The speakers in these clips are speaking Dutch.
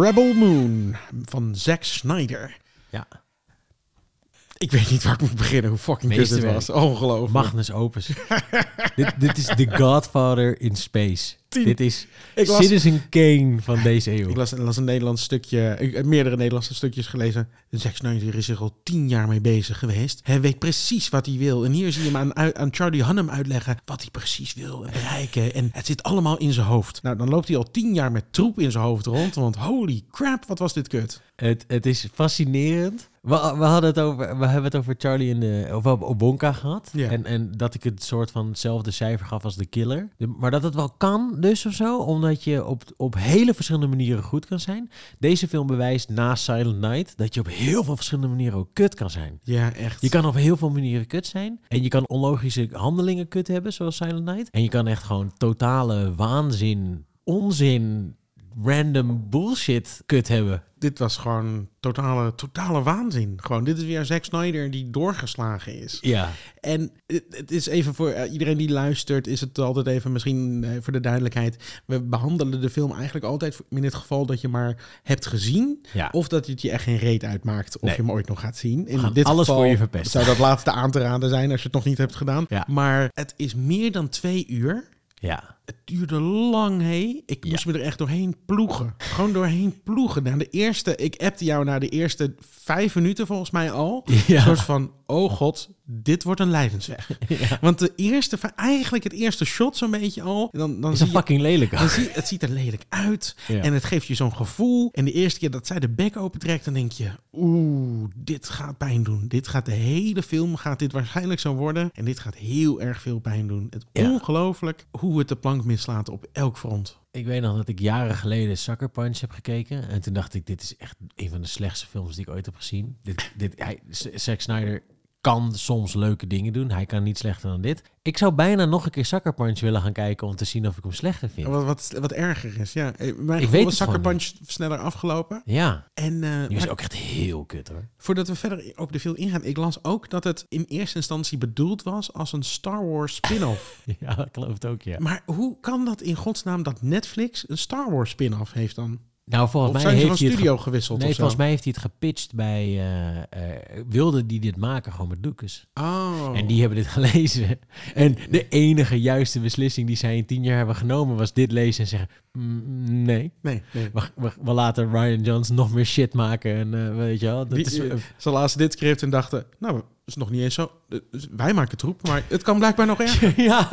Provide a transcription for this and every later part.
Rebel Moon van Zack Snyder. Ja. Ik weet niet waar ik moet beginnen. Hoe fucking kut dit Meesterwerk. was. Ongelooflijk. Magnus Opus. dit, dit is The Godfather in Space. Tien. Dit is Ik las- Citizen Kane van deze eeuw. Ik las, las een Nederlands stukje, ik heb meerdere Nederlandse stukjes gelezen. Zack Snyder is er al tien jaar mee bezig geweest. Hij weet precies wat hij wil. En hier zie je hem aan, aan Charlie Hunnam uitleggen wat hij precies wil en bereiken. En het zit allemaal in zijn hoofd. Nou, dan loopt hij al tien jaar met troep in zijn hoofd rond. Want holy crap, wat was dit kut. Het, het is fascinerend. We, we, hadden het over, we hebben het over Charlie en de, of op Obonka gehad. Ja. En, en dat ik het soort van hetzelfde cijfer gaf als de killer. De- maar dat het wel kan dus of zo. Omdat je op, op hele verschillende manieren goed kan zijn. Deze film bewijst na Silent Night dat je op heel veel verschillende manieren ook kut kan zijn. Ja, echt. Je kan op heel veel manieren kut zijn. En je kan onlogische handelingen kut hebben, zoals Silent Night. En je kan echt gewoon totale waanzin, onzin, random bullshit kut hebben. Dit was gewoon totale, totale waanzin. Gewoon, dit is weer Zack Snyder die doorgeslagen is. Ja, En het, het is even voor eh, iedereen die luistert, is het altijd even misschien eh, voor de duidelijkheid. We behandelen de film eigenlijk altijd in het geval dat je maar hebt gezien. ja. Of dat het je echt geen reet uitmaakt of Nee. je hem ooit nog gaat zien. In dit alles geval voor je verpesten. zou dat laatste aan te raden zijn als je het nog niet hebt gedaan. Ja. Maar het is meer dan twee uur. Ja. Het duurde lang, hé. Ik Ja. moest me er echt doorheen ploegen. Gewoon doorheen ploegen. Na de eerste, ik appte jou na de eerste vijf minuten volgens mij al. Ja. Een soort van, oh god, dit wordt een leidensweg. Ja. Want de eerste, eigenlijk het eerste shot zo'n beetje al. Dan, dan Is zie je, fucking lelijk. dan zie, het ziet er lelijk uit. Ja. En het geeft je zo'n gevoel. En de eerste keer dat zij de bek opentrekt, dan denk je... Oeh, dit gaat pijn doen. Dit gaat de hele film, gaat dit waarschijnlijk zo worden. En dit gaat heel erg veel pijn doen. Het Ja. ongelooflijk hoe het de plank mislaat op elk front. Ik weet nog dat ik jaren geleden Sucker Punch heb gekeken. En toen dacht ik, dit is echt een van de slechtste films die ik ooit heb gezien. Dit, dit, hij, Zack Snyder kan soms leuke dingen doen. Hij kan niet slechter dan dit. Ik zou bijna nog een keer Sucker Punch willen gaan kijken om te zien of ik hem slechter vind. Wat, wat, wat erger is, ja. Eh, Mijn Ik weet was Sucker Punch sneller afgelopen. Ja, En eh, die is ook echt heel kut hoor. voordat we verder op de film ingaan, ik las ook dat het in eerste instantie bedoeld was als een Star Wars spin-off. Ja, ik geloof het ook, ja. maar hoe kan dat in godsnaam dat Netflix een Star Wars spin-off heeft dan? Nou, volgens Of mij zijn ze heeft van hij het studio gewisseld Nee, volgens mij heeft hij het gepitcht bij... eh, wilde die dit maken gewoon met Lucas. Oh. En die hebben dit gelezen. En de enige juiste beslissing die zij in tien jaar hebben genomen... was dit lezen en zeggen... "Mm, nee, Nee, nee. we, we, we laten Ryan Johnson nog meer shit maken. En eh, weet je wel, dat Die, is... ze lazen dit script en dachten, nou, is nog niet eens zo. eh, dus Wij maken troep, maar het kan blijkbaar nog erger. ja,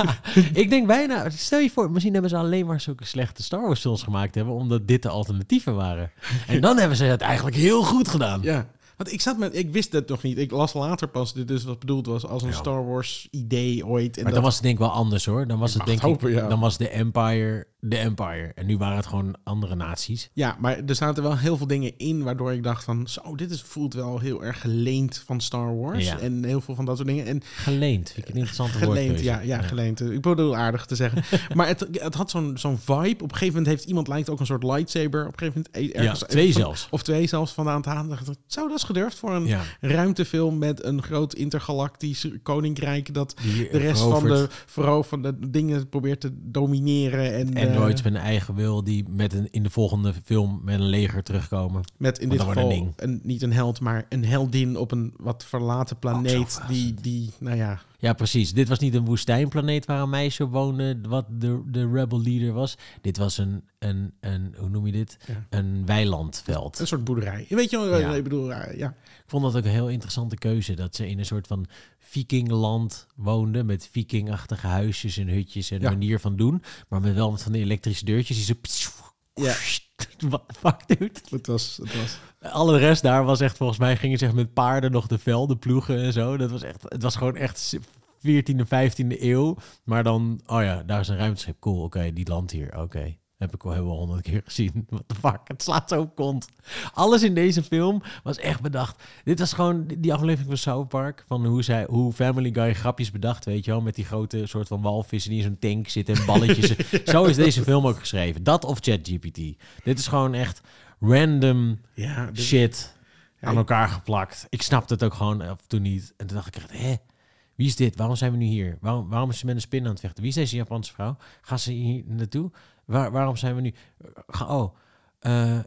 ik denk bijna... Stel je voor, misschien hebben ze alleen maar zulke slechte Star Wars films gemaakt hebben... omdat dit de alternatieven waren. En dan hebben ze het eigenlijk heel goed gedaan. Ja. Want ik zat met, ik wist het nog niet. Ik las later pas dit dus wat bedoeld was als een Ja. Star Wars idee ooit. En Maar dat, dan was het denk ik wel anders hoor. Dan was het denk hopen, ik, ja. dan was de Empire de Empire. En nu waren het gewoon andere naties. Ja, maar er zaten wel heel veel dingen in waardoor ik dacht van, zo, dit is, voelt wel heel erg geleend van Star Wars. Ja. En heel veel van dat soort dingen. En Geleend, vind ik een interessante Geleend, ja, ja, geleend. Ik bedoel aardig te zeggen. maar het, het had zo'n zo'n vibe. Op een gegeven moment heeft iemand lijkt ook een soort lightsaber. Op een gegeven moment ergens Ja, twee van- zelfs. Of twee zelfs vandaan te halen. Zo, dat is gedurfd voor een Ja, ruimtefilm met een groot intergalactisch koninkrijk dat die de rest van de, veroverd vrouw van de dingen probeert te domineren. En, eh, Androids met een eigen wil die met een, in de volgende film met een leger terugkomen. met in dit geval een een, niet een held, maar een heldin op een wat verlaten planeet. die, die, nou ja, Ja, precies. Dit was niet een woestijnplaneet waar een meisje woonde, wat de, de rebel leader was. Dit was een, een, een hoe noem je dit? Ja. Een weilandveld. een soort boerderij. Weet je wel, Ja. ik bedoel, eh, ja. Ik vond dat ook een heel interessante keuze. Dat ze in een soort van vikingland woonden. Met vikingachtige huisjes en hutjes en Ja. manier van doen. Maar met wel van die elektrische deurtjes die zo... Ja. What the fuck, dude? Het was, het was Alle rest daar was echt, volgens mij gingen ze echt met paarden nog de velden ploegen en zo. Dat was echt, het was gewoon echt 14e, 15e eeuw. Maar dan, oh ja, daar is een ruimteschip. Cool, oké, die landt hier. Oké, heb ik al heel wel honderd keer gezien. What the fuck, het slaat zo op kont. Alles in deze film was echt bedacht. Dit was gewoon die aflevering van South Park. Van hoe, zij, hoe Family Guy grapjes bedacht, weet je wel. Met die grote soort van walvissen die in zo'n tank zitten en balletjes. zo is deze film ook geschreven. Dat of ChatGPT. Dit is gewoon echt random ja, dit- shit aan elkaar geplakt. Ik snapte het ook gewoon af en toe niet. En toen dacht ik echt, hè? Wie is dit? Waarom zijn we nu hier? Waarom, waarom is ze met een spin aan het vechten? Wie is deze Japanse vrouw? Gaan ze hier naartoe? Waar, waarom zijn we nu... Ga, oh, eh,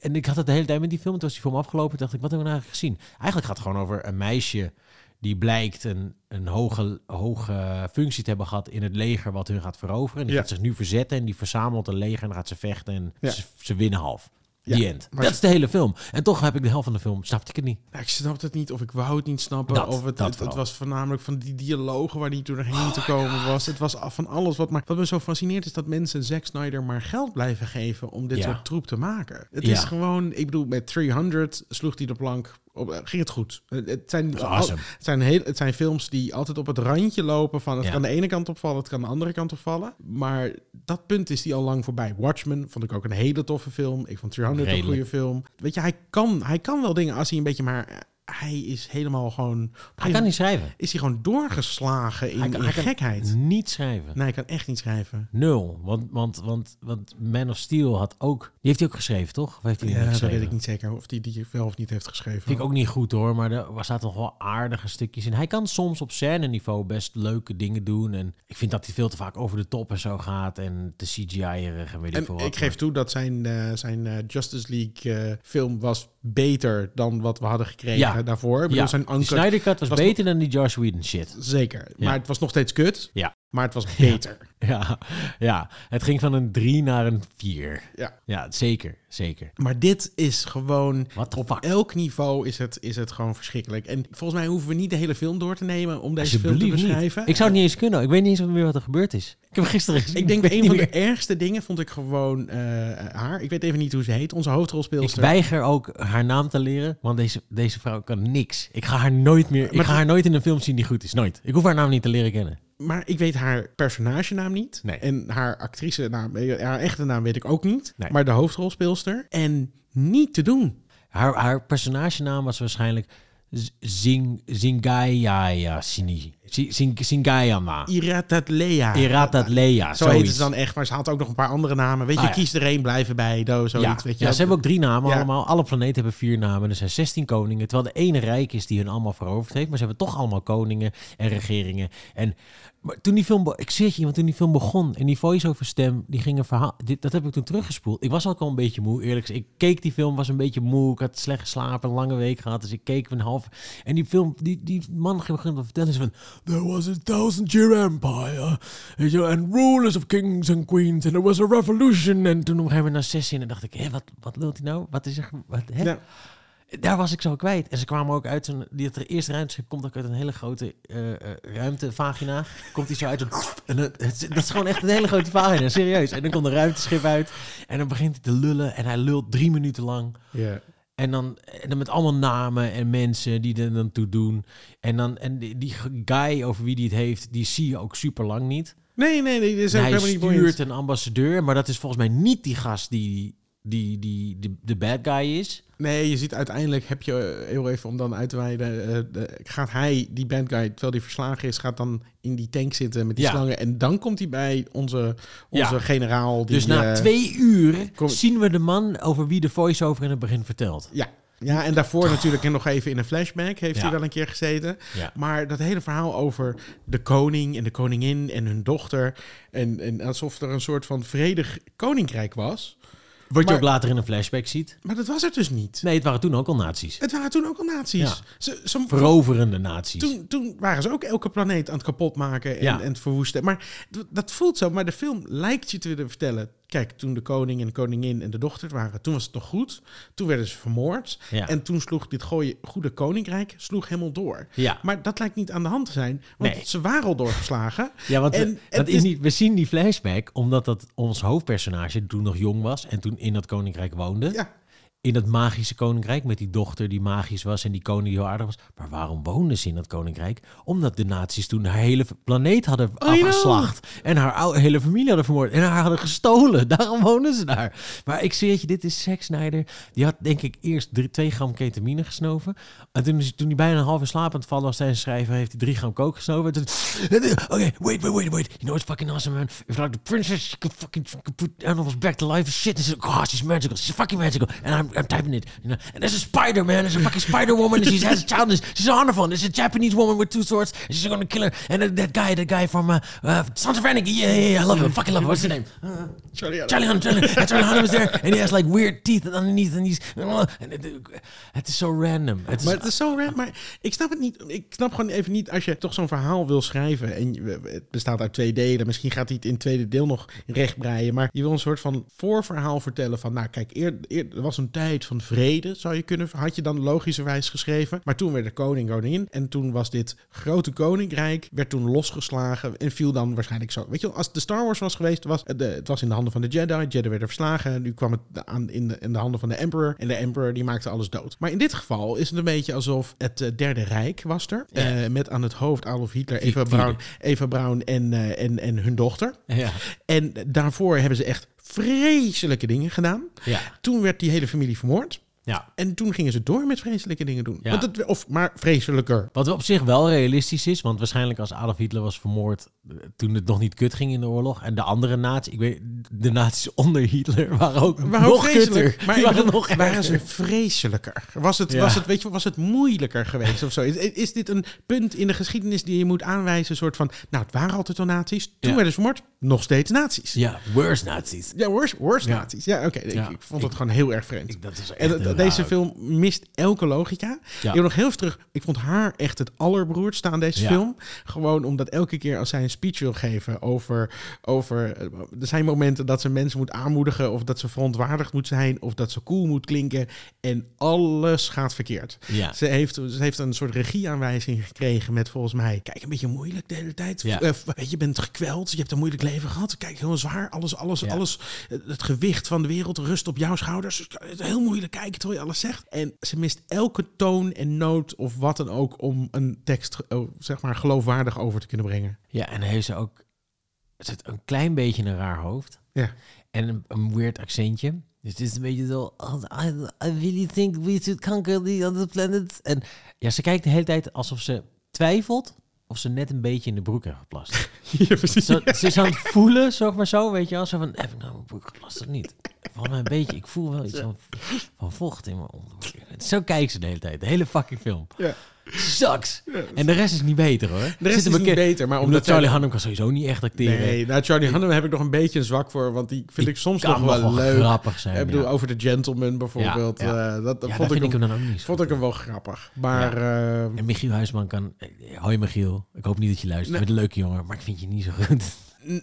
en ik had het de hele tijd met die film. Toen was die film afgelopen. dacht ik, wat hebben we nou eigenlijk gezien? Eigenlijk gaat het gewoon over een meisje die blijkt een, een hoge, hoge functie te hebben gehad in het leger wat hun gaat veroveren. En die Ja. gaat zich nu verzetten en die verzamelt een leger en dan gaat ze vechten en Ja. ze, ze winnen half. Ja, Die end. Dat is de hele film. En toch heb ik de helft van de film, snapte ik het niet. Nou, ik snapte het niet, of ik wou het niet snappen. Dat, of het, het, was voornamelijk van die dialogen waar niet door doorheen te komen was. Het was af van alles. Wat, maar wat me zo fascineert is dat mensen Zack Snyder maar geld blijven geven om dit Ja. soort troep te maken. Het Ja. is gewoon, ik bedoel, met 300 sloeg hij de plank. Op, eh, ging het goed. Het, zijn, awesome. het, zijn heel, het zijn films die altijd op het randje lopen van het Ja. kan de ene kant opvallen, het kan de andere kant opvallen. Maar dat punt is die al lang voorbij. Watchmen vond ik ook een hele toffe film. Ik vond 300 een Redelijk. goede film. Weet je, hij kan, hij kan wel dingen als hij een beetje maar... Hij is helemaal gewoon... Hij kan niet schrijven. Is hij gewoon doorgeslagen in, Hij kan- in hij kan gekheid? Niet schrijven. Nee, hij kan echt niet schrijven. Nul. Want, want, want, want Man of Steel had ook... Die heeft hij ook geschreven, toch? Of heeft hij die Ja, dat weet ik niet zeker of hij die wel of niet heeft geschreven. Vind ik ook niet goed hoor, maar er zaten nog wel aardige stukjes in. Hij kan soms op scène niveau best leuke dingen doen. En ik vind dat hij veel te vaak over de top en zo gaat. En te CGI-erig en weet ik En veel wat. ik geef toe dat zijn, eh, zijn eh, Justice League eh, film was beter dan wat we hadden gekregen Ja. daarvoor. Ik bedoel, ja, zijn die anker, Snyder Cut was, was beter dan die Josh Whedon shit. zeker. Ja. Maar het was nog steeds kut. Ja. Maar het was beter. Ja, ja, het ging van een 3 naar een 4. Ja. Ja, zeker, zeker. Maar dit is gewoon... Op elk niveau is het, is het gewoon verschrikkelijk. En volgens mij hoeven we niet de hele film door te nemen om deze film te niet. beschrijven. Ik zou het niet eens kunnen. Ik weet niet eens meer wat er gebeurd is. Ik heb gisteren gezien. Ik denk weet een van de ergste dingen vond ik gewoon eh, haar. Ik weet even niet hoe ze heet. Onze Ik hoofdrolspeelster. weiger ook haar naam te leren, want deze, deze vrouw kan niks. Ik ga haar nooit meer. Ik ga haar nooit in een film zien die goed is. Nooit. Ik hoef haar naam niet te leren kennen. Maar ik weet haar personagenaam niet. Nee. En haar actrice naam, eh, haar echte naam weet ik ook niet. Nee. Maar de hoofdrolspeelster. En niet te doen. Haar, haar personagenaam was waarschijnlijk Zing, Zingaya Sini. Zingayama. Iratat-Lea. Iratat Lea. Zo heet het dan echt. Maar ze had ook nog een paar andere namen. Weet je, Ah, ja. kies er één, blijven bij. Do, zoiets, Ja, weet je. ja, ze hebben ook drie namen Ja. allemaal. Alle planeten hebben vier namen. Er zijn 16 koningen. Terwijl de ene rijk is die hun allemaal veroverd heeft. Maar ze hebben toch allemaal koningen en regeringen. En maar toen die film... Ik zeg je, want toen die film begon... En die voice-over stem, die ging een verhaal... Dit, dat heb ik toen teruggespoeld. Ik was ook al een beetje moe, eerlijk gezegd. Ik keek die film, was een beetje moe. Ik had slecht geslapen, een lange week gehad. Dus ik keek een half... En die film, die, die man ging beginnen te vertellen. Ze van... There was a thousand year empire. Weet je And rulers of kings and queens. And there was a revolution. En toen op een gegeven moment na zes zinnen dacht ik... Hé, wat, wat lult hij nou? Wat is er... Wat, hè? Ja. Daar was ik zo kwijt. En ze kwamen ook uit zo'n... Die het eerste ruimteschip komt ook uit een hele grote eh, eh, ruimtevagina. Komt hij zo uit een... En dat is gewoon echt een hele grote vagina, serieus. En dan komt een ruimteschip uit. En dan begint hij te lullen. En hij lult drie minuten lang. Ja. En dan, en dan met allemaal namen en mensen die er dan toe doen. En, dan, en die, die guy over wie die het heeft, die zie je ook super lang niet. Nee, nee, nee. Dat is En hij helemaal niet stuurt een ambassadeur, maar dat is volgens mij niet die gast die, die, die, die de bad guy is. Nee, je ziet uiteindelijk, heb je eh, heel even om dan uit te wijden, eh, de- gaat hij, die bad guy, terwijl hij verslagen is, gaat dan in die tank zitten met die Ja. slangen. En dan komt hij bij onze, onze Ja. generaal. Die, dus na eh, twee uur kom- zien we de man over wie de voice-over in het begin vertelt. Ja. ja, en daarvoor natuurlijk nog even in een flashback heeft Ja. hij wel een keer gezeten. Ja. Maar dat hele verhaal over de koning en de koningin en hun dochter. En, en alsof er een soort van vredig koninkrijk was. Wat je ook later in een flashback ziet. Maar dat was het dus niet. Nee, het waren toen ook al nazi's. Het waren toen ook al nazi's. Ja. Ze, ze, Veroverende nazi's. toen, toen waren ze ook elke planeet aan het kapotmaken en, Ja. en het verwoesten. Maar dat voelt zo. Maar de film lijkt je te willen vertellen. Kijk, toen de koning en de koningin en de dochter waren, toen was het nog goed. Toen werden ze vermoord. Ja. En toen sloeg dit gooie, goede koninkrijk sloeg helemaal door. Ja. Maar dat lijkt niet aan de hand te zijn. Want Nee. ze waren al doorgeslagen. Ja, want En dat is- niet, we zien die flashback omdat dat ons hoofdpersonage toen nog jong was en toen in dat koninkrijk woonde. Ja. In dat magische koninkrijk met die dochter die magisch was en die koning die heel aardig was. Maar waarom woonden ze in dat koninkrijk? Omdat de nazi's toen haar hele planeet hadden know. afgeslacht. En haar ou- hele familie hadden vermoord. En haar hadden gestolen. Daarom woonden ze daar. Maar ik zweer het je, dit is Zack Snyder. Die had denk ik eerst twee gram ketamine gesnoven. En toen, is, toen hij bijna een half uur slaap aan het vallen was tijdens schrijven, heeft hij drie gram coke gesnoven. Oké, wait, wait, wait, wait. You know what's fucking awesome, man? If like the princess, fucking, put animals back to life shit. Like, oh, she's magical. She's fucking magical. And I'm, I'm typing it. You know, and there's a spider, man. There's a fucking spider woman. And she has a child. She's wonderful. And there's a Japanese woman with two swords. And she's gonna kill her. And that, that guy, that guy from uh, uh, Sons of Anarchy. Yeah, yeah, yeah. I love him. Fucking love him. What's his name? Uh, Charlie Charlie Hunnam. Charlie, and Charlie Hunnam is there. And he has like weird teeth underneath. And he's... En het, het is zo random. Het is, Maar het is zo raar. Maar ik snap het niet. Ik snap gewoon even niet als je toch zo'n verhaal wil schrijven. En je- het bestaat uit twee delen. Misschien gaat hij het in het tweede deel nog rechtbreien. Maar je wil een soort van voorverhaal vertellen. Van nou, kijk, eer, eer, er was een tijd van vrede, zou je kunnen. Had je dan logischerwijs geschreven. Maar toen werd de koning koningin. En toen was dit grote koninkrijk. Werd toen losgeslagen. En viel dan waarschijnlijk zo. Weet je als de Star Wars was geweest. Was, de, het was in de handen van de Jedi. Jedi werden verslagen. Nu kwam het aan, in, de, in de handen van de Emperor. En de Emperor die maakte alles dood. Maar in dit geval is het een beetje alsof het eh, Derde Rijk was er. Ja. Eh, met aan het hoofd Adolf Hitler, Eva. Braun, Eva Braun en, eh, en, en hun dochter. ja. En daarvoor hebben ze echt vreselijke dingen gedaan. Ja. Toen werd die hele familie vermoord. Ja. En toen gingen ze door met vreselijke dingen doen. Ja. Want het, of maar vreselijker. Wat op zich wel realistisch is, want waarschijnlijk als Adolf Hitler was vermoord eh, toen het nog niet kut ging in de oorlog en de andere naties, ik weet, de naties onder Hitler waren ook nog vreselijk. kutter. Maar Die waren nog waren ze vreselijker? Was het, Ja. was het, weet je, was het moeilijker geweest of zo? Is, is dit een punt in de geschiedenis die je moet aanwijzen? Een soort van, nou, het waren altijd al nazi's. Toen werden ze vermoord. Nog steeds nazi's. Ja, worse nazi's. Ja, worse, worse Ja. nazi's. Ja, oké. Ik, vond het gewoon heel erg vreemd. Ik, dat is echt Deze film mist elke logica. Ik wil nog heel even terug. Ik vond haar echt het allerbroerdste aan deze film. Gewoon omdat elke keer als zij een speech wil geven over, over... eh, Er zijn momenten dat ze mensen moet aanmoedigen... of dat ze verontwaardigd moet zijn... of dat ze cool moet klinken. En alles gaat verkeerd. Ja. Ze, heeft, ze heeft een soort regieaanwijzing gekregen met volgens mij... Kijk, een beetje moeilijk de hele tijd. Ja. Eh, je, bent gekweld. Je hebt een moeilijk leven gehad. Kijk, heel zwaar. Alles, alles, Ja. alles. eh, Het gewicht van de wereld rust op jouw schouders. Het is heel moeilijk kijken je alles zegt. En ze mist elke toon en noot of wat dan ook... om een tekst, oh, zeg maar, geloofwaardig over te kunnen brengen. Ja, en heeft ze ook zit een klein beetje een raar hoofd Ja. en een, een weird accentje. Dus het is een beetje zo, oh, I, I really think we should conquer the other planets. En ja, ze kijkt de hele tijd alsof ze twijfelt of ze net een beetje in de broek heeft geplast. ja, precies. Zo, ze is aan het voelen, zeg maar zo, weet je wel. Zo van, heb ik nou mijn broek geplast of niet? Mij een beetje. Ik voel wel iets van, van vocht in mijn onderbroek. Zo kijkt ze de hele tijd. De hele fucking film. Ja. Sucks. En de rest is niet beter hoor. De rest is niet beter, maar Omdat omdat Charlie Hunnam kan sowieso niet echt acteren. Nee, nou Charlie Hunnam heb ik nog een beetje een zwak voor, want die vind ik soms nog wel, leuk. grappig zijn, Ik bedoel, ja. over de Gentleman bijvoorbeeld. Ja, eh, dat, dat vond, ik vind ik hem, dan ook niet vond ik hem wel grappig. Maar eh, En Michiel Huisman kan... eh, Hoi Michiel, ik hoop niet dat je luistert. Nee. Je bent een leuke jongen, maar ik vind je niet zo goed.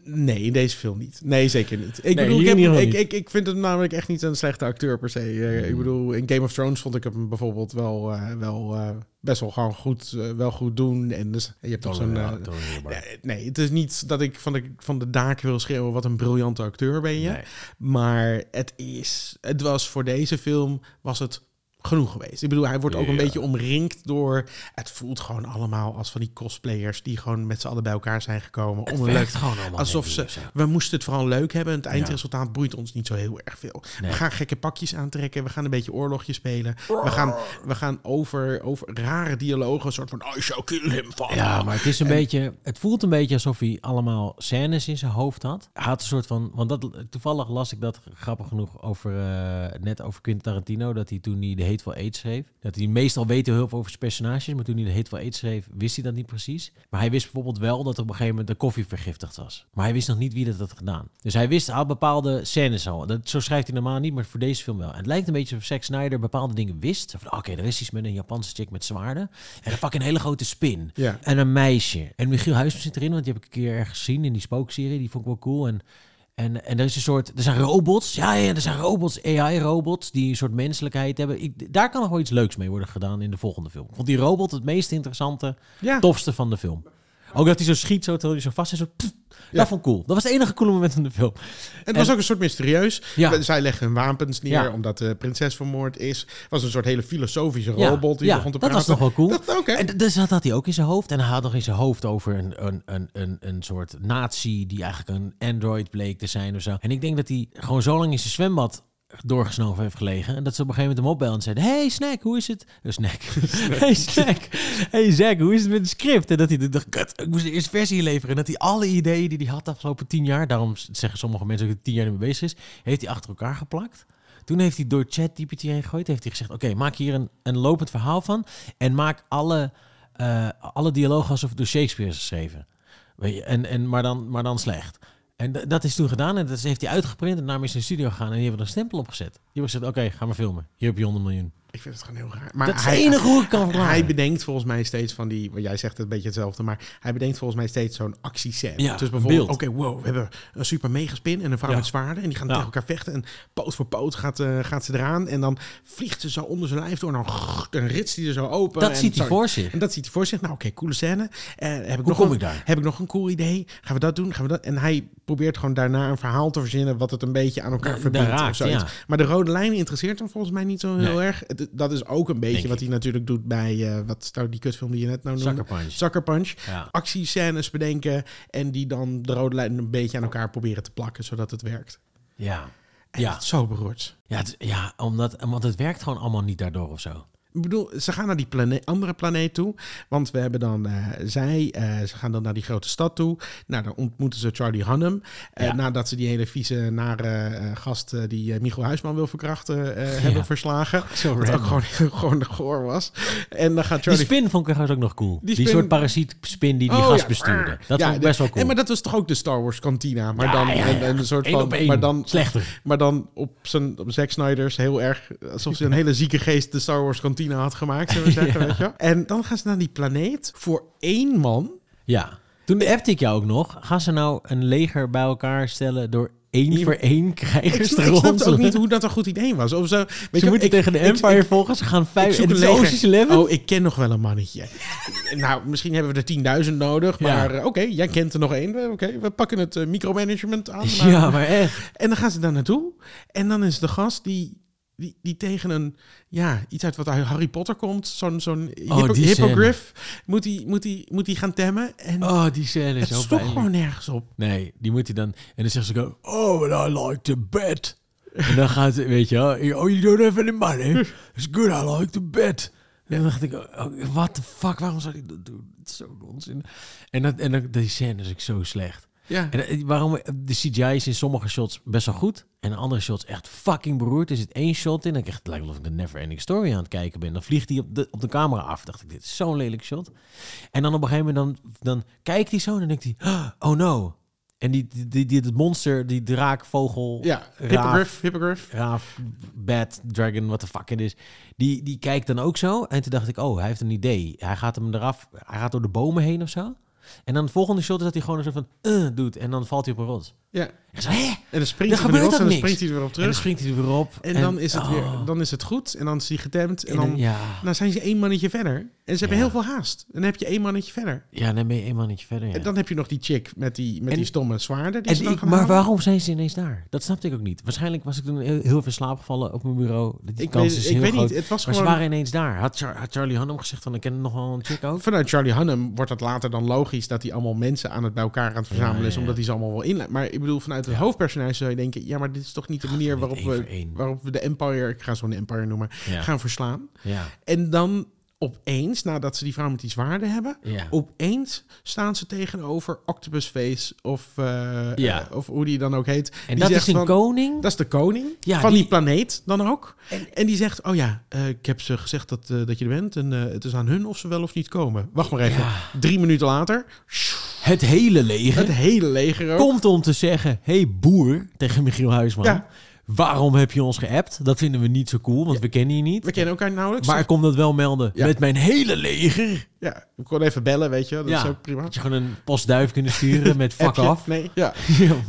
Nee, in deze film niet. Nee, zeker niet. Ik, Nee, bedoel, ik, heb, ik, ik, ik vind hem namelijk echt niet een slechte acteur per se. Eh, Ik Mm. bedoel, in Game of Thrones vond ik hem bijvoorbeeld wel, eh, wel eh, best wel gewoon goed, wel goed doen. En dus, je hebt toch zo'n... Nee, nee, het is niet dat ik van de, van de daken wil schreeuwen wat een briljante acteur ben je. Nee. Maar het is, het was voor deze film was het genoeg geweest. Ik bedoel, hij wordt ook een Ja. beetje omringd door. Het voelt gewoon allemaal als van die cosplayers die gewoon met z'n allen bij elkaar zijn gekomen Het om een leuk. gewoon allemaal Alsof ze. niet. We moesten het vooral leuk hebben. Het eindresultaat boeit ons niet zo heel erg veel. Nee. We gaan gekke pakjes aantrekken. We gaan een beetje oorlogje spelen. We gaan, we gaan over, over rare dialogen. Een soort van. I shall kill him. father." Ja, maar het is een beetje. Het voelt een beetje alsof hij allemaal scènes in zijn hoofd had. Hij had een soort van. Want dat, toevallig las ik dat grappig genoeg over. eh, net over Quentin Tarantino. Dat hij toen hij de Hateful Eight schreef. Dat hij meestal weet heel veel over zijn personages. Maar toen hij de Hateful Eight schreef, wist hij dat niet precies. Maar hij wist bijvoorbeeld wel dat op een gegeven moment de koffie vergiftigd was. Maar hij wist nog niet wie dat had gedaan. Dus hij wist al bepaalde scènes al. Dat, zo schrijft hij normaal niet, maar voor deze film wel. En het lijkt een beetje alsof Zack Snyder bepaalde dingen wist. Van, oké, er is iets met een Japanse chick met zwaarden. En een fucking hele grote spin. Ja. En een meisje. En Michiel Huisman zit erin, want die heb ik een keer ergens gezien in die spookserie. Die vond ik wel cool. En, en, en er is een soort, er zijn robots. Ja, ja, er zijn robots, AI-robots, die een soort menselijkheid hebben. Ik, daar kan nog wel iets leuks mee worden gedaan in de volgende film. Ik vond die robot het meest interessante, Ja. tofste van de film. Ook dat hij zo schiet, zo, terwijl hij zo vast is. Zo, pff, Ja. Dat vond ik cool. Dat was het enige coole moment in de film. Het was En- ook een soort mysterieus. Ja. Zij leggen hun wapens neer Ja. omdat de prinses vermoord is. Het was een soort hele filosofische robot die begon te dat praten. was nog wel cool. Dacht, oké. En dus dat had hij ook in zijn hoofd. En hij had nog in zijn hoofd over een, een, een, een, een soort nazi die eigenlijk een android bleek te zijn of zo. En ik denk dat hij gewoon zo lang in zijn zwembad doorgesnoven heeft gelegen. En dat ze op een gegeven moment hem opbellen en zeiden... Hey Snack, hoe is het? Uh, snack. hey Snack. Hey Zack, hoe is het met het script? En dat hij dacht, kut, ik moest de eerste versie leveren. En dat hij alle ideeën die hij had de afgelopen tien jaar... Daarom zeggen sommige mensen dat hij tien jaar ermee bezig is... Heeft hij achter elkaar geplakt. toen heeft hij door ChatGPT heen gegooid. Heeft hij gezegd, oké, maak hier een, een lopend verhaal van. En maak alle, eh, alle dialogen alsof het door Shakespeare is geschreven. Weet je, en, en, maar, dan, maar dan slecht. En dat is toen gedaan en dat heeft hij uitgeprint en daarmee is in studio gegaan en die hebben er een stempel op gezet. Die hebben gezegd, oké, ga maar filmen. Hier heb je 100 miljoen. Ik vind het gewoon heel raar. Maar dat is het enige hoe ik kan verklaren. Hij bedenkt volgens mij steeds van die, wat jij zegt het een beetje hetzelfde, maar hij bedenkt volgens mij steeds zo'n actiescène. Ja, dus bijvoorbeeld, beeld. oké, wow, we hebben een super megaspin en een vrouw Ja. met zwaarden en die gaan Ja. tegen elkaar vechten en poot voor poot gaat, eh, gaat ze eraan en dan vliegt ze zo onder zijn lijf door en dan, ritst hij er zo open. dat en ziet hij voor zich. En dat ziet hij voor zich. Nou, oké, coole scène. Eh, heb ik Hoe nog kom een, ik daar? Heb ik nog een cool idee? Gaan we dat doen? Gaan we dat? En hij probeert gewoon daarna een verhaal te verzinnen wat het een beetje aan elkaar verbindt. of zoiets. Maar de rode lijn interesseert hem volgens mij niet zo heel Nee. erg. Het- dat is ook een beetje Denk wat hij natuurlijk doet bij eh, wat is nou die kutfilm die je net nou noemde? Sucker Punch. Sucker Punch. Ja. Actiescènes bedenken en die dan de rode lijn een beetje aan elkaar proberen te plakken zodat het werkt. Ja. En Ja. zo beroerd. Ja, het, ja omdat, want het werkt gewoon allemaal niet daardoor of zo. Ik bedoel, ze gaan naar die plane- andere planeet toe. Want we hebben dan eh, zij, eh, ze gaan dan naar die grote stad toe. Nou, dan ontmoeten ze Charlie Hunnam. Eh, Ja. Nadat ze die hele vieze, nare gast die Michiel Huisman wil verkrachten, hebben verslagen. Zo Wat ook gewoon, gewoon goor was. En dan gaat Die Charlie... spin vond ik trouwens ook nog cool. Die, spin- soort parasiet-spin die die Oh, gast ja. bestuurde. Dat vond ik best wel de- cool. en maar dat was toch ook de Star Wars kantina. Maar dan en- en een soort van... Maar dan, Slechter. maar dan op zijn op Zack Snyder's heel erg... Alsof ze een hele zieke geest de Star Wars kantina had gemaakt, zullen we zeggen. Ja. Weet je? En dan gaan ze naar die planeet voor één man... Ja. Toen appte ik jou ook nog. Gaan ze nou een leger bij elkaar stellen door één voor één Ik, krijgers snap, te ik snapte ook ronselen? niet hoe dat een goed idee was. Of zo, weet Ze je, moeten ik- tegen de Empire ik- volgen. Ze gaan ik vijf... leger. Ocean's Eleven. Oh, ik ken nog wel een mannetje. nou, misschien hebben we er 10.000 nodig. Maar eh, oké, jij kent er nog één. Oké, we pakken het eh, micromanagement aan. maar- Ja, maar echt. En dan gaan ze daar naartoe. En dan is de gast die, die, die tegen een, ja, iets uit wat uit Harry Potter komt. Zo'n zo'n Oh, hippogriff. Moet hij moet die, moet die gaan temmen. En Oh, die scène is het zo sloeg pijnlijk. gewoon nergens op. Nee, die moet hij dan... En dan zegt ze go, oh, but I like the bed. En dan gaat ze, weet je wel, oh, you don't have any money. It's good, I like the bed. En dan dacht ik, oh, what the fuck, waarom zou ik dat doen? Het is zo onzin. En, dat, en dat, die scène is ook zo slecht. Ja. En eh, waarom, de CGI is in sommige shots best wel goed. En in andere shots echt fucking beroerd. Er zit één shot in. En ik echt, het lijkt wel of ik de Never Ending Story aan het kijken ben. Dan vliegt hij op de, op de camera af. dacht ik, dit is zo'n lelijk shot. En dan op een gegeven moment, dan, dan kijkt hij zo. En dan denkt hij, oh no. En die, die, die, die- het monster, die draakvogel, Ja, raaf, hippogriff, hippogriff. raaf, bat, dragon, wat de fuck het is. Die, die kijkt dan ook zo. En toen dacht ik, oh, hij heeft een idee. Hij gaat hem eraf, hij gaat door de bomen heen of zo. En dan het volgende shot is dat hij gewoon zo van, eh, doet. En dan valt hij op een rots. Ja. En zo, hè? En dan springt hij gebeurt en dan niks. springt hij er weer op En dan terug. springt hij er weer op. En, dan, is het oh. weer, dan is het goed. En dan is hij getemd. En En dan, dan- ja. dan zijn ze één mannetje verder. En ze hebben Ja. heel veel haast. En dan heb je één mannetje verder. ja, dan ben je één mannetje verder. Ja. En dan heb je nog die chick met die, met die stomme zwaarden. Die En ik, gaan maar halen. waarom zijn ze ineens daar? Dat snapte ik ook niet. Waarschijnlijk was ik toen heel, heel veel slaap gevallen op mijn bureau. Die Ik kans weet, is ik heel weet groot. niet. Het was Maar ze gewoon... waren ineens daar. Had, Char- had Charlie Hunnam gezegd van ik ken nog wel een chick ook? Vanuit Charlie Hunnam wordt het later dan logisch dat hij allemaal mensen aan het bij elkaar aan het verzamelen is, omdat hij ze allemaal wel inleidt. Maar ik bedoel, vanuit het Ja. hoofdpersonage zou je denken, ja, maar dit is toch niet de manier niet waarop we, waarop we de Empire, ik ga zo een Empire noemen, Ja. gaan verslaan. Ja. En dan opeens, nadat ze die vrouw met die zwaarden hebben, Ja. opeens staan ze tegenover Octopus Face of, Ja. eh, of hoe die dan ook heet. En Die dat zegt is een van- koning? Dat is de koning Ja, van die, die- planeet dan ook. En, die zegt, oh ja, eh, ik heb ze gezegd dat, dat je er bent. En het is aan hun of ze wel of niet komen. Wacht maar even. Drie minuten later, Het hele leger het hele leger ook. komt om te zeggen... hey boer, tegen Michiel Huisman. Ja. Waarom heb je ons geappt? Dat vinden we niet zo cool, want we kennen je niet. We kennen elkaar nauwelijks. Maar ik kom dat wel melden. Met mijn hele leger. Ja, ik kon even bellen, weet je. Dat Ja. is ook prima. Had je gewoon een postduif kunnen sturen met fuck af. Nee, ja.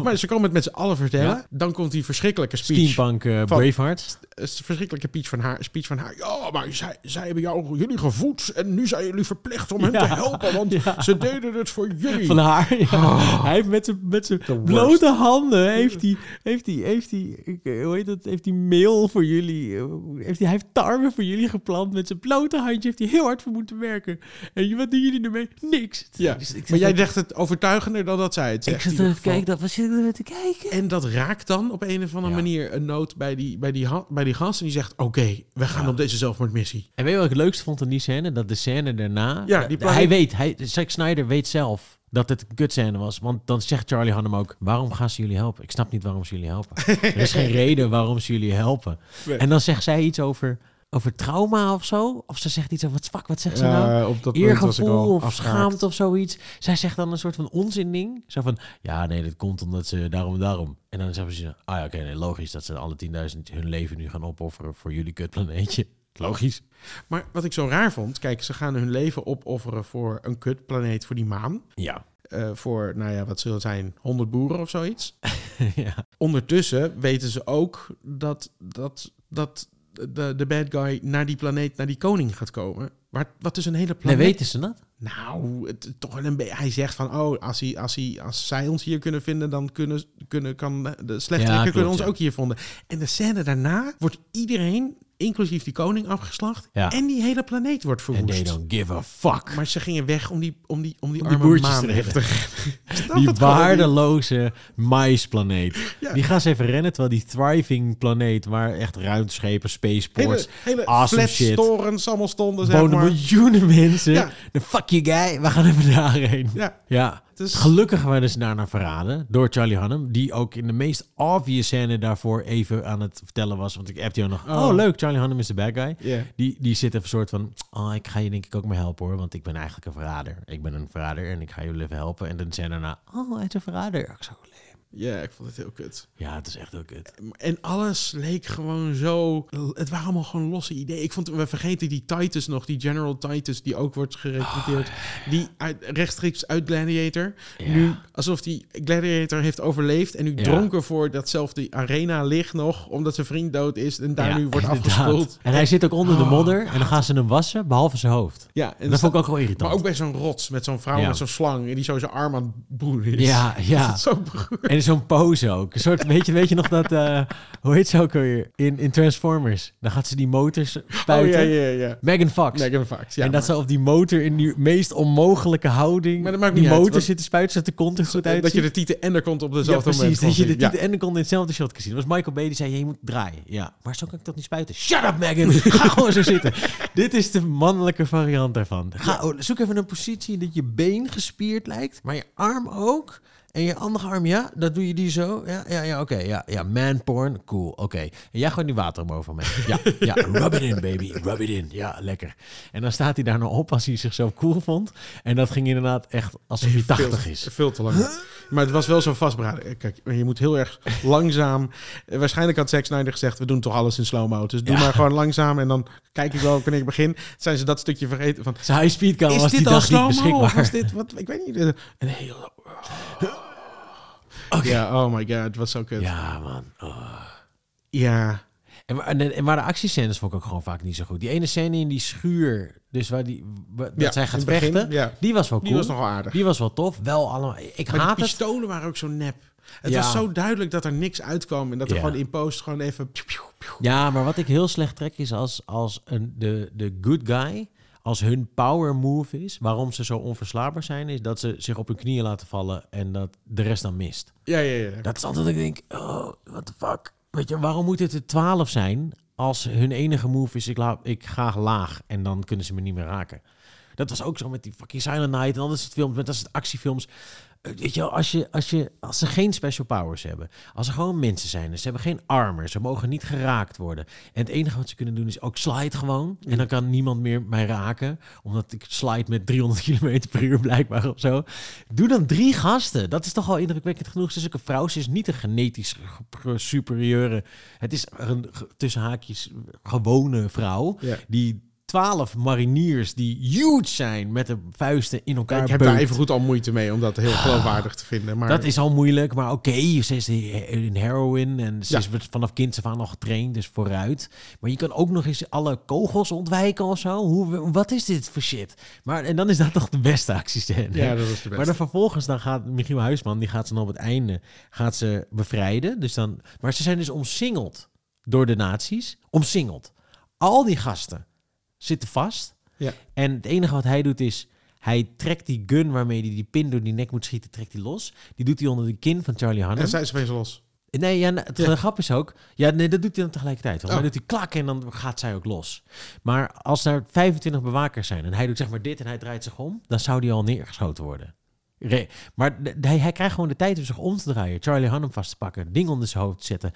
Maar ze komen het met z'n allen vertellen. Ja. Dan komt die verschrikkelijke speech. Steampunk eh, Van- Braveheart. eh, verschrikkelijke speech van haar. Speech van haar. Ja, maar zij, zij hebben jou, jullie gevoed. En nu zijn jullie verplicht om hen te helpen. Want ze deden het voor jullie. Van haar. Oh. Hij heeft met zijn, met blote handen heeft hij, heeft hij, heeft hij, eh, hoe heet dat, heeft hij meel voor jullie, heeft hij, hij heeft tarwe voor jullie geplant. Met zijn blote handje heeft hij heel hard voor moeten werken. En wat doen jullie ermee? Niks. Ja, Dus ik maar jij dacht het overtuigender dan dat zij het zegt. Ik zat er kijken, dat, wat zit ik er te kijken? En dat raakt dan op een of andere Ja. manier een noot bij die, bij die, bij die gast. En die zegt, oké, we gaan Ja. op deze zelfmoordmissie. En weet je wat ik het leukste vond aan die scène? Dat de scène daarna... Ja, die Hij weet, hij, Zack Snyder weet zelf dat het een kutscène was. Want dan zegt Charlie Hunnam ook... Waarom gaan ze jullie helpen? Ik snap niet waarom ze jullie helpen. er is geen reden waarom ze jullie helpen. Nee. En dan zegt zij iets over, over trauma of zo. Of ze zegt iets over... Wat fuck, wat zegt ze nou? Op dat moment was ik Eergevoel al of schaamte of zoiets. Zij zegt dan een soort van onzin ding. Zo van, ja, nee, dat komt omdat ze daarom en daarom. En dan zeggen ze, ah ja, oké, nee, logisch dat ze alle 10.000 hun leven nu gaan opofferen voor jullie kutplaneetje. Logisch. Maar wat ik zo raar vond, kijk, ze gaan hun leven opofferen voor een kutplaneet, voor die maan. Ja. Eh, voor, nou ja, wat zullen het zijn, 100 boeren of zoiets. ja. Ondertussen weten ze ook dat, dat, dat de, de bad guy naar die planeet, naar die koning gaat komen. Waar, wat dus een hele Nee, planeet... weten ze dat? Nou, het, toch wel een beetje. Hij zegt van, oh, als, hij, als, hij, als zij ons hier kunnen vinden, dan kunnen, kunnen kan de slechterikken klopt, kunnen ons ja. ook hier vinden. En de scène daarna wordt iedereen, inclusief die koning, afgeslacht. Ja. En die hele planeet wordt En verwoest. they don't give a fuck. Maar ze gingen weg om die, om die, om die, Om die arme maan te redden. Die waardeloze maisplaneet. Ja. Die gaan ze even rennen, terwijl die thriving planeet, waar echt ruimteschepen, spaceports, Hele, hele awesome shit. allemaal stonden, zeg maar. miljoenen mensen. Ja. De fuck you guy, we gaan even daarheen. Ja, Ja. Is... Gelukkig werden ze daarna verraden door Charlie Hunnam, die ook in de meest obvious scène daarvoor even aan het vertellen was. Want ik heb die ook nog. Oh, Oh. leuk, Charlie Hunnam is de bad guy. Die, die zit even een soort van, oh, ik ga je denk ik ook maar helpen hoor, want ik ben eigenlijk een verrader. Ik ben een verrader en ik ga jullie even helpen. En dan zei daarna, oh, hij is een verrader. Ik zo, leem. Ja, ik vond het heel kut. Ja, het is echt ook kut. En alles leek gewoon zo. Het waren allemaal gewoon losse ideeën. Ik vond, we vergeten die Titus nog, die General Titus, die ook wordt gerecruiteerd. Die uit, rechtstreeks uit Gladiator. Ja. Nu, alsof die Gladiator heeft overleefd en nu Ja. dronken voor datzelfde arena ligt nog, omdat zijn vriend dood is en daar Ja, nu wordt afgespoeld. En hij zit ook onder de Oh, modder en dan gaan ze hem wassen, behalve zijn hoofd. Ja, en dat vond ik ook wel irritant. Maar ook bij zo'n rots met zo'n vrouw met zo'n slang en die zo zijn arm aan het broeden is. Ja, ja. Dat is zo. En zo'n pose ook. Een soort, weet, je, weet je nog dat, eh, hoe heet ze ook alweer? In, in Transformers. Dan gaat ze die motors Oh spuiten. ja, ja, ja. Megan Fox. Megan Fox. Ja, en dat maar- ze op die motor in die meest onmogelijke houding... Maar dat maakt die uit, motor zit te spuiten, zodat de kont er goed uitziet. dat je de titel en de kont op ja, dezelfde precies. moment Dat je de titel en de kont in hetzelfde shot kan zien. Dat was Michael Bay die zei, je moet draaien. Ja, maar zo kan ik toch niet spuiten? Shut up, Megan! Ga gewoon zo zitten. Dit is de mannelijke variant daarvan. Ga, oh, zoek even een positie dat je been gespierd lijkt, maar je arm ook. En je andere arm, ja, dat doe je die zo. Ja, ja, ja, oké. ja, ja, man porn, cool, oké. En jij gooit nu water omhoog van mij. Ja, ja, rub it in, baby, rub it in. Ja, lekker. En dan staat hij daar nou op als hij zichzelf cool vond. En dat ging inderdaad echt alsof hij 80 veel, is. Veel te lang. Maar het was wel zo vastberaden. Kijk, je moet heel erg langzaam. Eh, Waarschijnlijk had Zack Snyder gezegd: we doen toch alles in slow-mo. Dus doe Ja. maar gewoon langzaam en dan kijk ik wel wanneer ik begin. Zijn ze dat stukje vergeten van. Zijn high speed Is was die dit al dag niet beschikbaar. was dit wat? Ik weet niet. eh, Een heel. Ja, oh my god, het was zo kut. Ja. Ja, man. Oh. ja. En, wa- en, en maar de actiescènes vond ik ook gewoon vaak niet zo goed. Die ene scène in die schuur, dus waar die, dat Ja, zij gaat begin, vechten, ja. die was wel cool. Die was nog wel aardig. Die was wel tof. Wel allemaal. Ik Maar haat die het. pistolen waren ook zo nep. Het Ja. was zo duidelijk dat er niks uitkwam. En dat er gewoon in post gewoon even... Ja, maar wat ik heel slecht trek is als, als een, de, de good guy, als hun power move is, waarom ze zo onverslaanbaar zijn, is dat ze zich op hun knieën laten vallen en dat de rest dan mist. Ja, ja, ja. Dat is altijd dat ik denk, oh, what the fuck. Weet je, waarom moet het er 12 zijn als hun enige move is, ik, laat, ik ga laag en dan kunnen ze me niet meer raken. Dat was ook zo met die fucking Silent Night en al dat soort films, met dat soort actiefilms. Eh, Weet je wel, als, je, als, je, als ze geen special powers hebben, als ze gewoon mensen zijn, dus ze hebben geen armor, ze mogen niet geraakt worden. En het enige wat ze kunnen doen is ook slide gewoon. En dan kan niemand meer mij raken, omdat ik slide met 300 km per uur blijkbaar of zo. Doe dan drie gasten. Dat is toch al indrukwekkend genoeg. Ze is ook een vrouw, ze is niet een genetisch ge- ge- superieure. Het is een tussen haakjes gewone vrouw Ja. die twaalf mariniers die huge zijn met de vuisten in elkaar ik heb daar even goed al moeite mee om dat heel geloofwaardig te vinden. Maar Dat is al moeilijk, maar oké, ze is in heroin en ze Ja. is vanaf kind af aan al getraind, dus vooruit. Maar je kan ook nog eens alle kogels ontwijken of zo. Hoe, wat is dit voor shit? Maar, en dan is dat toch de beste actiescène. ja, dat was de beste. Maar dan vervolgens dan gaat Michiel Huisman, die gaat ze dan op het einde gaat ze bevrijden. Dus dan, maar ze zijn dus omsingeld door de nazi's. Omsingeld. Al die gasten zitten vast. Ja. En het enige wat hij doet is... Hij trekt die gun waarmee hij die pin door die nek moet schieten, trekt hij los. Die doet hij onder de kin van Charlie Hunnam. En zij is opeens los. Nee, ja, het Ja. grap is ook... Ja, nee, dat doet hij dan tegelijkertijd. Want Oh. dan doet hij klak en dan gaat zij ook los. Maar als er 25 bewakers zijn en hij doet zeg maar dit en hij draait zich om... dan zou die al neergeschoten worden. Re- maar hij, hij krijgt gewoon de tijd om zich om te draaien. Charlie Hunnam vast te pakken, ding onder zijn hoofd te zetten...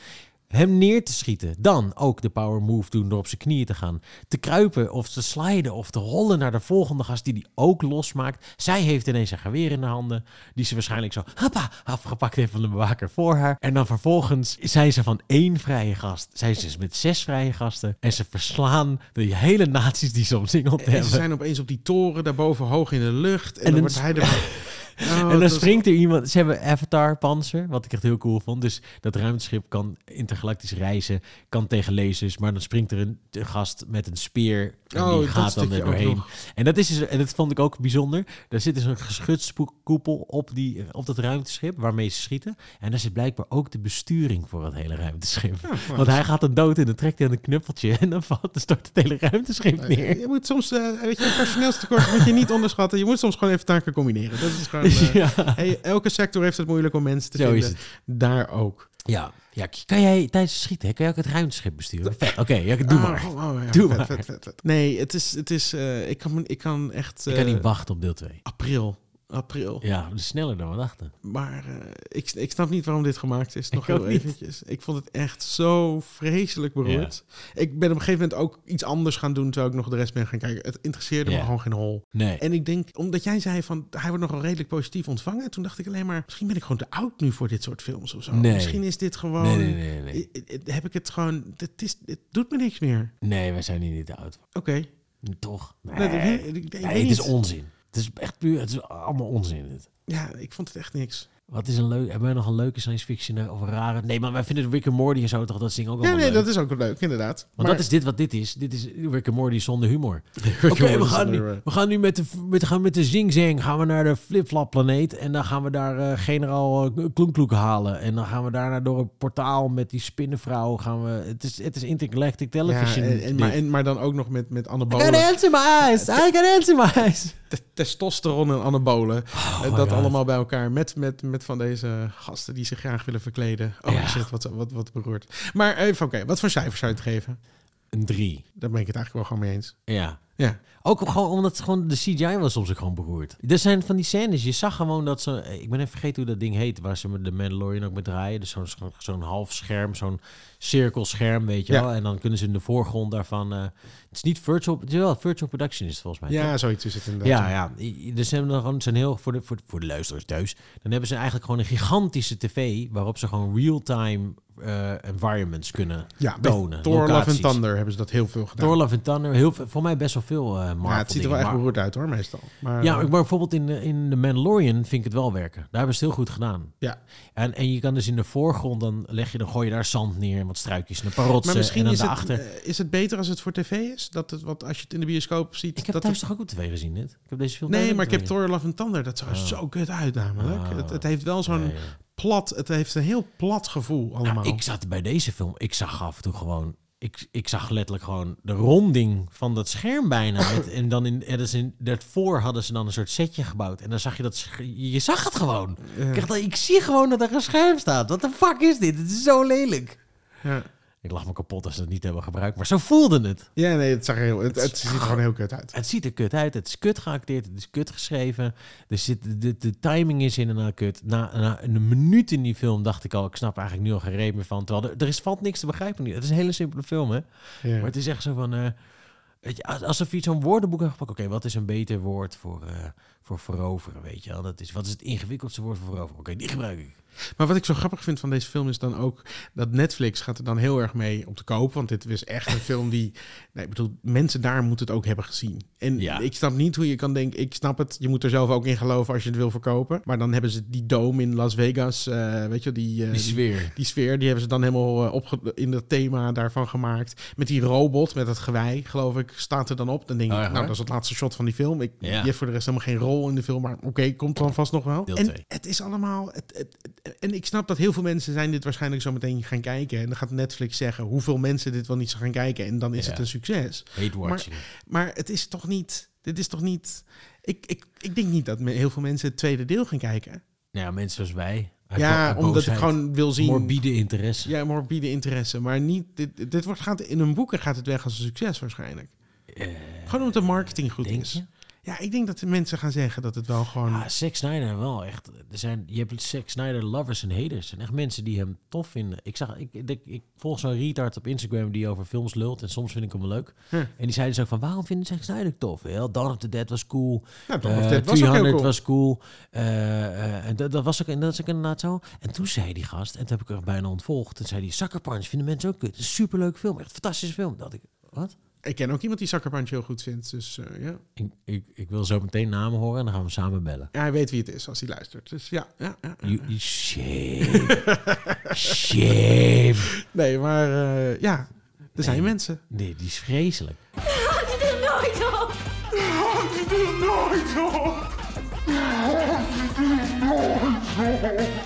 Hem neer te schieten. Dan ook de power move doen door op zijn knieën te gaan. Te kruipen of te sliden of te rollen naar de volgende gast die die ook losmaakt. Zij heeft ineens een geweer in de handen. Die ze waarschijnlijk zo hoppa, afgepakt heeft van de bewaker voor haar. En dan vervolgens zijn ze van één vrije gast. Zijn ze dus met zes vrije gasten. En ze verslaan de hele naties die ze omsingeld En ze hebben. zijn opeens op die toren daarboven hoog in de lucht. En, En dan dan wordt hij er... Oh, en dan springt er iemand. Ze hebben Avatar panzer, wat ik echt heel cool vond. Dus dat ruimteschip kan intergalactisch reizen, kan tegen lasers, maar dan springt er een gast met een speer en Oh, die gaat dan er doorheen. En dat is dus, en dat vond ik ook bijzonder. Daar zit dus een geschutskoepel op die op dat ruimteschip waarmee ze schieten. En daar zit blijkbaar ook de besturing voor het hele ruimteschip. Ja, Want hij gaat dan dood en dan trekt hij aan een knuppeltje en dan valt dan stort het hele ruimteschip Eh, neer. Je moet soms, eh, weet je, personeelstekort moet je niet onderschatten. Je moet soms gewoon even taken combineren. Dat is gewoon, eh, ja, hey, elke sector heeft het moeilijk om mensen te zo is vinden. het. Daar ook. Ja. ja, kan jij tijdens het schieten, kan jij ook het ruimteschip besturen? Oké, ja, doe maar. oh, oh, ja, Doe vet, maar. vet, vet, vet. Nee, het is, het is eh, ik, kan, ik kan echt... Ik kan eh, niet wachten op deel 2. April. April. Ja, sneller dan we dachten. Maar eh, ik, ik snap niet waarom dit gemaakt is. Nog Ik heel eventjes. Ik vond het echt zo vreselijk beroerd. Ik ben op een gegeven moment ook iets anders gaan doen... terwijl ik nog de rest ben gaan kijken. Het interesseerde Ja. me gewoon geen hol. Nee. En ik denk, omdat jij zei van... hij wordt nogal redelijk positief ontvangen. Toen dacht ik alleen maar... misschien ben ik gewoon te oud nu voor dit soort films of zo. Nee. Misschien is dit gewoon... nee, nee, nee, Heb ik het gewoon... Het, is, het doet me niks meer. Nee, wij zijn hier niet te oud. Oké. Toch? Nee, het is onzin. Het is echt puur, het is allemaal onzin. Dit. Ja, ik vond het echt niks. Wat is een leuk, hebben wij nog een leuke science fiction eh, of een rare? Nee, maar wij vinden Rick and Morty en zo toch, dat ding ook Ja, allemaal nee, leuk. dat is ook leuk, inderdaad. Want dat is dit wat dit is. Dit is Rick and Morty zonder humor. Oké, we, gaan nu, we gaan nu met de, met, gaan met de Zing gaan we naar de Flip-Flop planeet. En dan gaan we daar eh, generaal uh, Kloenkloek halen. En dan gaan we daarna door een portaal met die spinnenvrouw. Gaan we, het, is, het is intergalactic Ja, television. en, en, maar, en, maar dan ook nog met, met I anabolen. ants in my eyes. I in my eyes. Te- Testosteron en anabolen. Oh dat God. allemaal bij elkaar. Met, met, met van deze gasten die zich graag willen verkleden. Oh Ja. shit, wat, wat, wat beroerd. Maar even, oké, wat voor cijfers zou je het geven? Een drie. Daar ben ik het eigenlijk wel gewoon mee eens. Ja. Ja, Ook gewoon omdat gewoon de CGI was soms ook gewoon beroerd. Er zijn van die scènes, je zag gewoon dat ze... Ik ben even vergeten hoe dat ding heet, waar ze met de Mandalorian ook mee draaien. Dus zo'n zo'n- half scherm, zo'n cirkelscherm, weet je Ja. wel. En dan kunnen ze in de voorgrond daarvan... eh, het is niet virtual... Het is wel virtual production is het volgens mij. ja toch? zoiets is het inderdaad. Ja, ja. I- Dus ze hebben dan gewoon zijn heel voor de, voor, voor de luisteraars thuis. Dan hebben ze eigenlijk gewoon een gigantische tv waarop ze gewoon real-time eh, environments kunnen ja tonen. Thor Love and Thunder hebben ze dat heel veel gedaan. Thor Love and Thunder, heel veel, voor mij best wel veel eh Marvel ja, het ziet er wel echt beroerd uit hoor, meestal. Maar, ja, eh, maar bijvoorbeeld in de, in de Mandalorian vind ik het wel werken. Daar hebben ze het heel goed gedaan. Ja. En, en je kan dus in de voorgrond, dan leg je, dan gooi je daar zand neer en wat struikjes en een paar rotsen. maar misschien en is het, daarachter. eh, is het beter als het voor tv is? Dat het, wat als je het in de bioscoop ziet. ik heb dat thuis het- toch ook op tv gezien dit? Ik heb deze film Nee, maar ik heb Thor Love and Thunder. Dat zag er Oh. zo kut uit namelijk. Ah. Het, het heeft wel zo'n Nee, ja. plat... Het heeft een heel plat gevoel allemaal. Nou, ik zat bij deze film, ik zag af en toe gewoon... Ik, ik zag letterlijk gewoon de ronding van dat scherm bijna. Met, en dan in, er is in daarvoor hadden ze dan een soort setje gebouwd. En dan zag je dat... Je zag het gewoon. Ja. Ik, dacht, ik zie gewoon dat er een scherm staat. Wat de fuck is dit? Het is zo lelijk. Ja. Ik lag me kapot als ze het niet hebben gebruikt. Maar zo voelde het. Ja, nee, het, zag er heel, het, het ziet er gewoon heel kut uit. Het ziet er kut uit. Het is kut geacteerd. Het is kut geschreven. Er zit, de, de timing is inderdaad kut. Na, na een minuut in die film dacht ik al... Ik snap eigenlijk nu al geen reet meer van. Terwijl er, er is, valt niks te begrijpen. nu. Het is een hele simpele film, hè? Ja. Maar het is echt zo van... weet je, als- alsof je zo'n woordenboek hebt gepakt. Oké, wat is een beter woord voor, eh, voor veroveren, weet je wel? Dat is, wat is het ingewikkeldste woord voor veroveren? Oké, die gebruik ik. Maar wat ik zo grappig vind van deze film is dan ook dat Netflix gaat er dan heel erg mee om te kopen. Want dit is echt een film die, nee, ik bedoel, mensen daar moeten het ook hebben gezien. En Ja. ik snap niet hoe je kan denken, ik snap het, je moet er zelf ook in geloven als je het wil verkopen. Maar dan hebben ze die dome in Las Vegas, eh, weet je, die, eh, Die sfeer. die sfeer, die hebben ze dan helemaal eh, opge- in het thema daarvan gemaakt. Met die robot, met het gewei, geloof ik, staat er dan op. Dan denk ik, Oh nou, dat is het laatste shot van die film. Ik, Ja. Die heeft voor de rest helemaal geen rol in de film, maar oké, komt dan vast nog wel. Deel en twee. het is allemaal, het, het, het- En ik snap dat heel veel mensen zijn dit waarschijnlijk zo meteen gaan kijken. En dan gaat Netflix zeggen hoeveel mensen dit wel niet gaan kijken. En dan is Ja. het een succes. Hate watching. Maar het is toch niet... Dit is toch niet... Ik, ik, ik denk niet dat heel veel mensen het tweede deel gaan kijken. ja, mensen zoals wij. Ja, omdat ik gewoon wil zien... Morbide interesse. Ja, morbide interesse. Maar niet... Dit, dit wordt, gaat, in hun boeken gaat het weg als een succes waarschijnlijk. Eh, Gewoon omdat de marketing goed is. je? Ja, ik denk dat de mensen gaan zeggen dat het wel gewoon... Ah, Zack Snyder wel echt. Er zijn, je hebt Zack Snyder lovers en haters. Er zijn echt mensen die hem tof vinden. Ik, zag, ik, ik, ik volg zo'n retard op Instagram die over films lult. En soms vind ik hem leuk. Hm. En die zeiden dus ook van, waarom vinden Zack Snyder tof? Wel, Dawn of the Dead was cool. ja, Eh, of dit was ook heel 300 cool. was cool. Eh, eh, en dat, dat was ook, en dat is ook inderdaad zo. En toen zei die gast, en toen heb ik er bijna ontvolgd. Toen zei die, Sucker Punch vinden mensen ook kut. Het is een superleuk film. Echt een fantastische film. Dat ik, wat? Ik ken ook iemand die Sucker Punch heel goed vindt. Dus eh, ja. Ik, ik, ik wil zo meteen namen horen en dan gaan we samen bellen. ja, hij weet wie het is als hij luistert. Dus ja, ja, ja. ja. You, you shame. shame. Nee, maar eh, ja, er zijn mensen. Nee, die is vreselijk. Had je er nooit op? Had je er nooit op? Had je er nooit op?